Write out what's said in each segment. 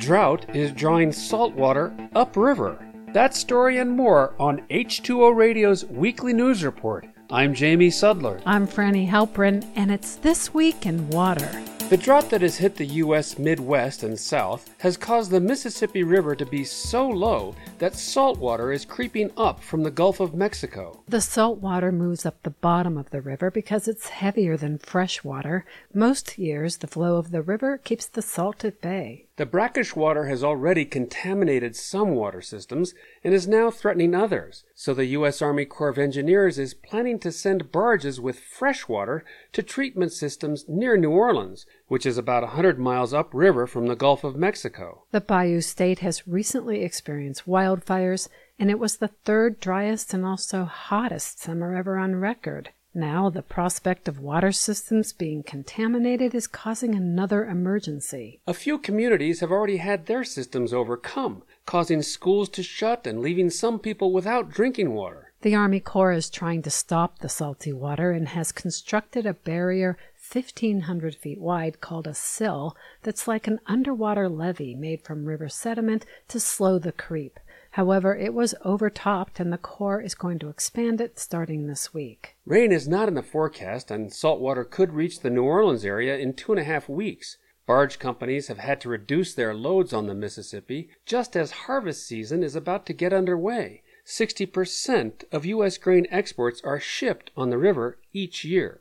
Drought is drawing salt water upriver. That story and more on H2O Radio's weekly news report. I'm Jamie Sudler. I'm Frani Halperin, and it's This Week in Water. The drought that has hit the U.S. Midwest and South has caused the Mississippi River to be so low that salt water is creeping up from the Gulf of Mexico. The salt water moves up the bottom of the river because it's heavier than fresh water. Most years, the flow of the river keeps the salt at bay. The brackish water has already contaminated some water systems and is now threatening others, so the U.S. Army Corps of Engineers is planning to send barges with fresh water to treatment systems near New Orleans, which is about a 100 miles upriver from the Gulf of Mexico. The Bayou State has recently experienced wildfires, and it was the third driest and also hottest summer ever on record. Now, the prospect of water systems being contaminated is causing another emergency. A few communities have already had their systems overcome, causing schools to shut and leaving some people without drinking water. The Army Corps is trying to stop the salty water and has constructed a barrier 1,500 feet wide called a sill that's like an underwater levee made from river sediment to slow the creep. However, it was overtopped and the Corps is going to expand it starting this week. Rain is not in the forecast, and salt water could reach the New Orleans area in two and a half weeks. Barge companies have had to reduce their loads on the Mississippi just as harvest season is about to get underway. 60% of U.S. grain exports are shipped on the river each year.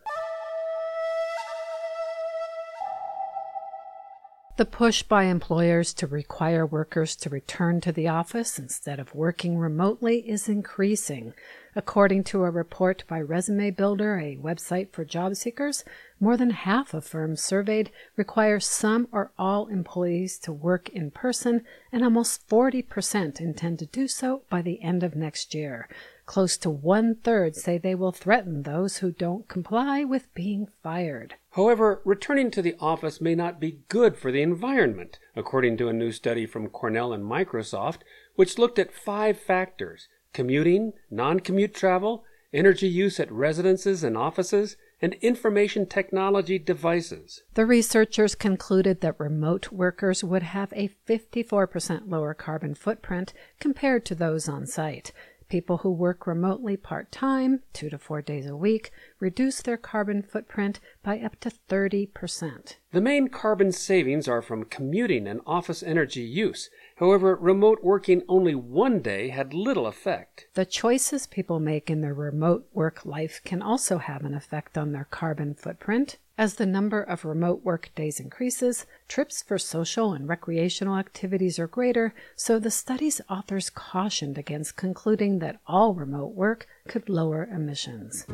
The push by employers to require workers to return to the office instead of working remotely is increasing. According to a report by Resume Builder, a website for job seekers, more than half of firms surveyed require some or all employees to work in person, and almost 40% intend to do so by the end of next year. Close to one third say they will threaten those who don't comply with being fired. However, returning to the office may not be good for the environment, according to a new study from Cornell and Microsoft, which looked at five factors commuting, non commute travel, energy use at residences and offices, and information technology devices. The researchers concluded that remote workers would have a 54% lower carbon footprint compared to those on site. People who work remotely part time, two to four days a week, reduce their carbon footprint by up to 30%. The main carbon savings are from commuting and office energy use. However, remote working only one day had little effect. The choices people make in their remote work life can also have an effect on their carbon footprint. As the number of remote work days increases, trips for social and recreational activities are greater, so the study's authors cautioned against concluding that all remote work could lower emissions.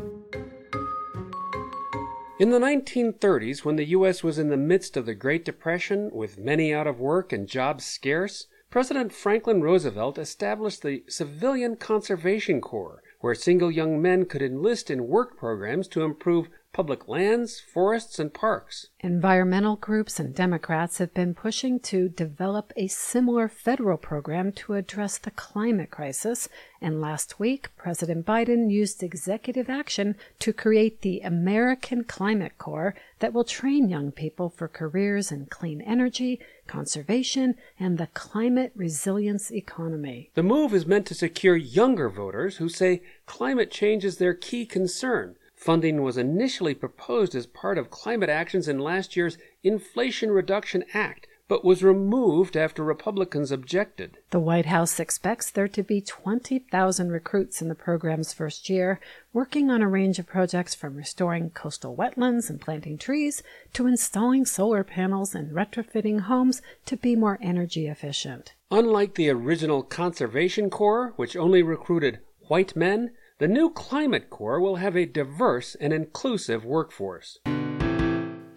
In the 1930s, when the U.S. was in the midst of the Great Depression, with many out of work and jobs scarce, President Franklin Roosevelt established the Civilian Conservation Corps, where single young men could enlist in work programs to improve public lands, forests, and parks. Environmental groups and Democrats have been pushing to develop a similar federal program to address the climate crisis, and last week, President Biden used executive action to create the American Climate Corps that will train young people for careers in clean energy, conservation, and the climate resilience economy. The move is meant to secure younger voters who say climate change is their key concern Funding was initially proposed as part of climate actions in last year's Inflation Reduction Act, but was removed after Republicans objected. The White House expects there to be 20,000 recruits in the program's first year, working on a range of projects from restoring coastal wetlands and planting trees to installing solar panels and retrofitting homes to be more energy efficient. Unlike the original Conservation Corps, which only recruited white men, the new Climate Corps will have a diverse and inclusive workforce.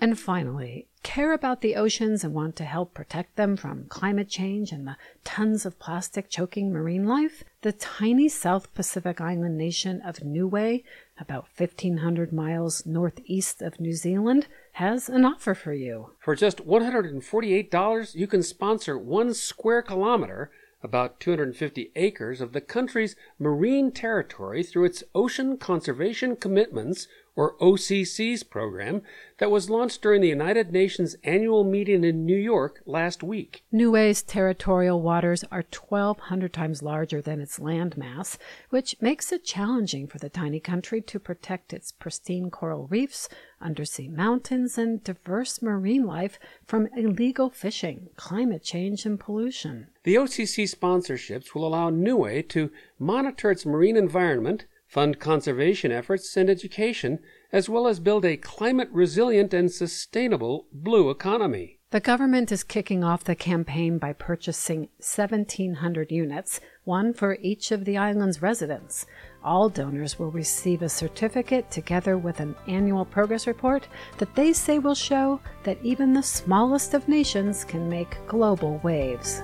And finally, care about the oceans and want to help protect them from climate change and the tons of plastic choking marine life? The tiny South Pacific island nation of Niue, about 1,500 miles northeast of New Zealand, has an offer for you. For just $148, you can sponsor one square kilometer about 250 acres of the country's marine territory through its ocean conservation commitments or OCC's program, that was launched during the United Nations annual meeting in New York last week. Niue's territorial waters are 1,200 times larger than its landmass, which makes it challenging for the tiny country to protect its pristine coral reefs, undersea mountains, and diverse marine life from illegal fishing, climate change, and pollution. The OCC sponsorships will allow Niue to monitor its marine environment, fund conservation efforts and education, as well as build a climate resilient and sustainable blue economy. The government is kicking off the campaign by purchasing 1,700 units, one for each of the island's residents. All donors will receive a certificate together with an annual progress report that they say will show that even the smallest of nations can make global waves.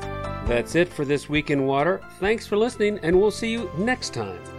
That's it for this week in water. Thanks for listening, and we'll see you next time.